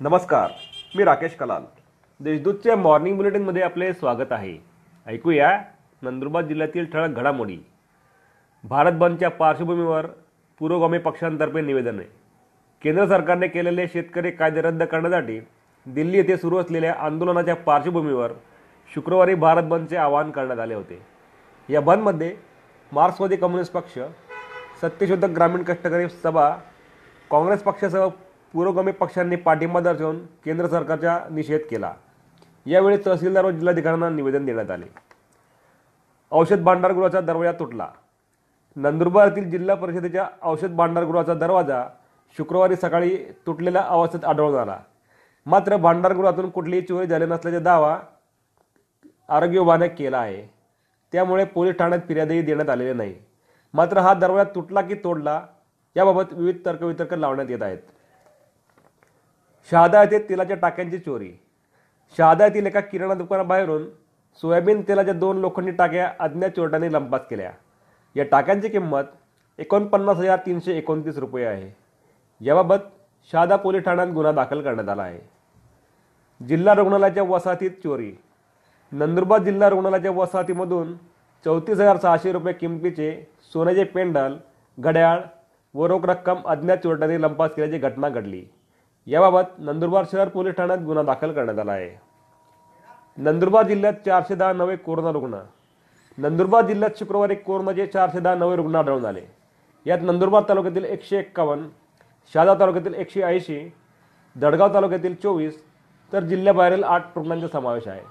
नमस्कार मी राकेश कलाल. देशदूतच्या मॉर्निंग बुलेटिनमध्ये आपले स्वागत आहे. ऐकूया नंदुरबार जिल्ह्यातील ठळक घडामोडी. भारत बंदच्या पार्श्वभूमीवर पुरोगामी पक्षांतर्फे निवेदन आहे. केंद्र सरकारने केलेले शेतकरी कायदे रद्द करण्यासाठी दिल्ली येथे सुरू असलेल्या आंदोलनाच्या पार्श्वभूमीवर शुक्रवारी भारत बंदचे आवाहन करण्यात आले होते. या बंदमध्ये मार्क्सवादी कम्युनिस्ट पक्ष सत्यशोधक ग्रामीण कष्टकरी सभा काँग्रेस पक्षासह पुरोगामी पक्षांनी पाठिंबा दर्शवून केंद्र सरकारचा निषेध केला. यावेळी तहसीलदार व जिल्हाधिकाऱ्यांना निवेदन देण्यात आले. औषध भांडारगृहाचा दरवाजा तुटला. नंदुरबारातील जिल्हा परिषदेच्या औषध भांडारगृहाचा दरवाजा शुक्रवारी सकाळी तुटलेल्या अवस्थेत आढळून आला. मात्र भांडारगृहातून कुठलीही चोरी झाली नसल्याचा दावा आरोग्य विभागाने केला आहे. त्यामुळे पोलीस ठाण्यात फिर्यादही देण्यात आलेली नाही. मात्र हा दरवाजा तुटला की तोडला याबाबत विविध तर्कवितर्क लावण्यात येत आहेत. शहादा येथे तेलाच्या टाक्यांची चोरी. शहादा येथील एका किराणा दुकानाबाहेरून सोयाबीन तेलाच्या दोन लोखंडी टाक्या अज्ञात चोरट्यांनी लंपास केल्या. या टाक्यांची किंमत एकोणपन्नास हजार तीनशे एकोणतीस रुपये आहे. याबाबत शहादा पोलीस ठाण्यात गुन्हा दाखल करण्यात आला आहे. जिल्हा रुग्णालयाच्या वसाहतीत चोरी. नंदुरबार जिल्हा रुग्णालयाच्या वसाहतीमधून चौतीस हजार सहाशे रुपये किमतीचे सोन्याचे पेंडल घड्याळ व रोख रक्कम अज्ञात चोरट्यांनी लंपास केल्याची घटना घडली. याबाबत नंदुरबार शहर पोलीस ठाण्यात गुन्हा दाखल करण्यात आला आहे. नंदुरबार जिल्ह्यात चारशे दहा नवे कोरोना रुग्ण. नंदुरबार जिल्ह्यात शुक्रवारी कोरोनाचे चारशे दहा नवे रुग्ण आढळून आले. यात नंदुरबार तालुक्यातील एकशे एक्कावन्न शहादा तालुक्यातील एकशे ऐंशी दडगाव तालुक्यातील चोवीस तर जिल्ह्याबाहेरील आठ रुग्णांचा समावेश आहे.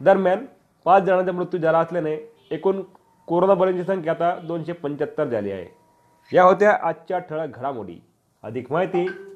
दरम्यान पाच जणांचा मृत्यू झाला असल्याने एकूण कोरोना बळींची संख्या आता दोनशे पंच्याहत्तर झाली आहे. या होत्या आजच्या ठळक घडामोडी. अधिक माहिती